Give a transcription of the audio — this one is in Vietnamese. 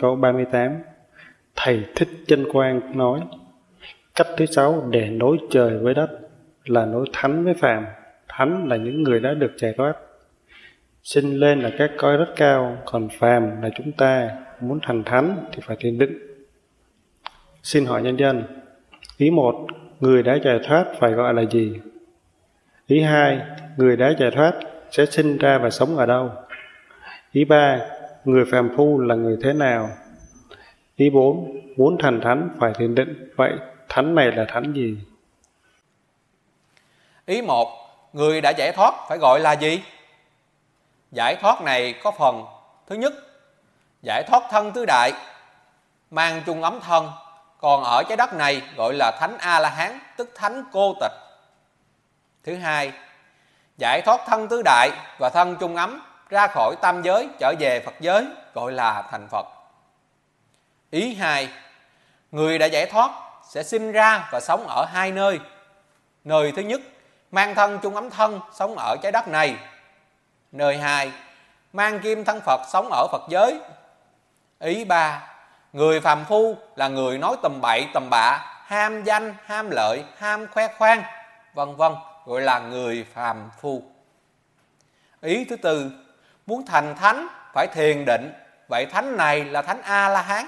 Câu 38 Thầy Thích Chân Quang nói Cách thứ sáu để nối trời với đất là nối thánh với phàm. Thánh là những người đã được giải thoát. Sinh lên là các cõi rất cao, còn phàm là chúng ta muốn thành thánh thì phải thiền định. Xin hỏi nhân dân, ý một, người đã giải thoát phải gọi là gì? Ý hai, người đã giải thoát sẽ sinh ra và sống ở đâu? Ý ba, người phàm phu là người thế nào? Ý bốn, muốn thành thánh phải thiền định, vậy thánh này là thánh gì? Ý một, người đã giải thoát phải gọi là gì? Giải thoát này có phần thứ nhất, giải thoát thân tứ đại, mang chung ấm thân, còn ở trái đất này gọi là thánh A-la-hán, tức thánh cô tịch. Thứ hai, giải thoát thân tứ đại và thân chung ấm ra khỏi tam giới trở về Phật giới gọi là thành Phật. Ý hai, người đã giải thoát sẽ sinh ra và sống ở hai nơi. Nơi thứ nhất, mang thân chung ấm thân sống ở trái đất này. Nơi hai, mang kim thân Phật sống ở Phật giới. Ý ba, người phàm phu là người nói tầm bậy tầm bạ, ham danh, ham lợi, ham khoe khoang, vân vân, gọi là người phàm phu. Ý thứ tư, muốn thành thánh phải thiền định, vậy thánh này là thánh A La Hán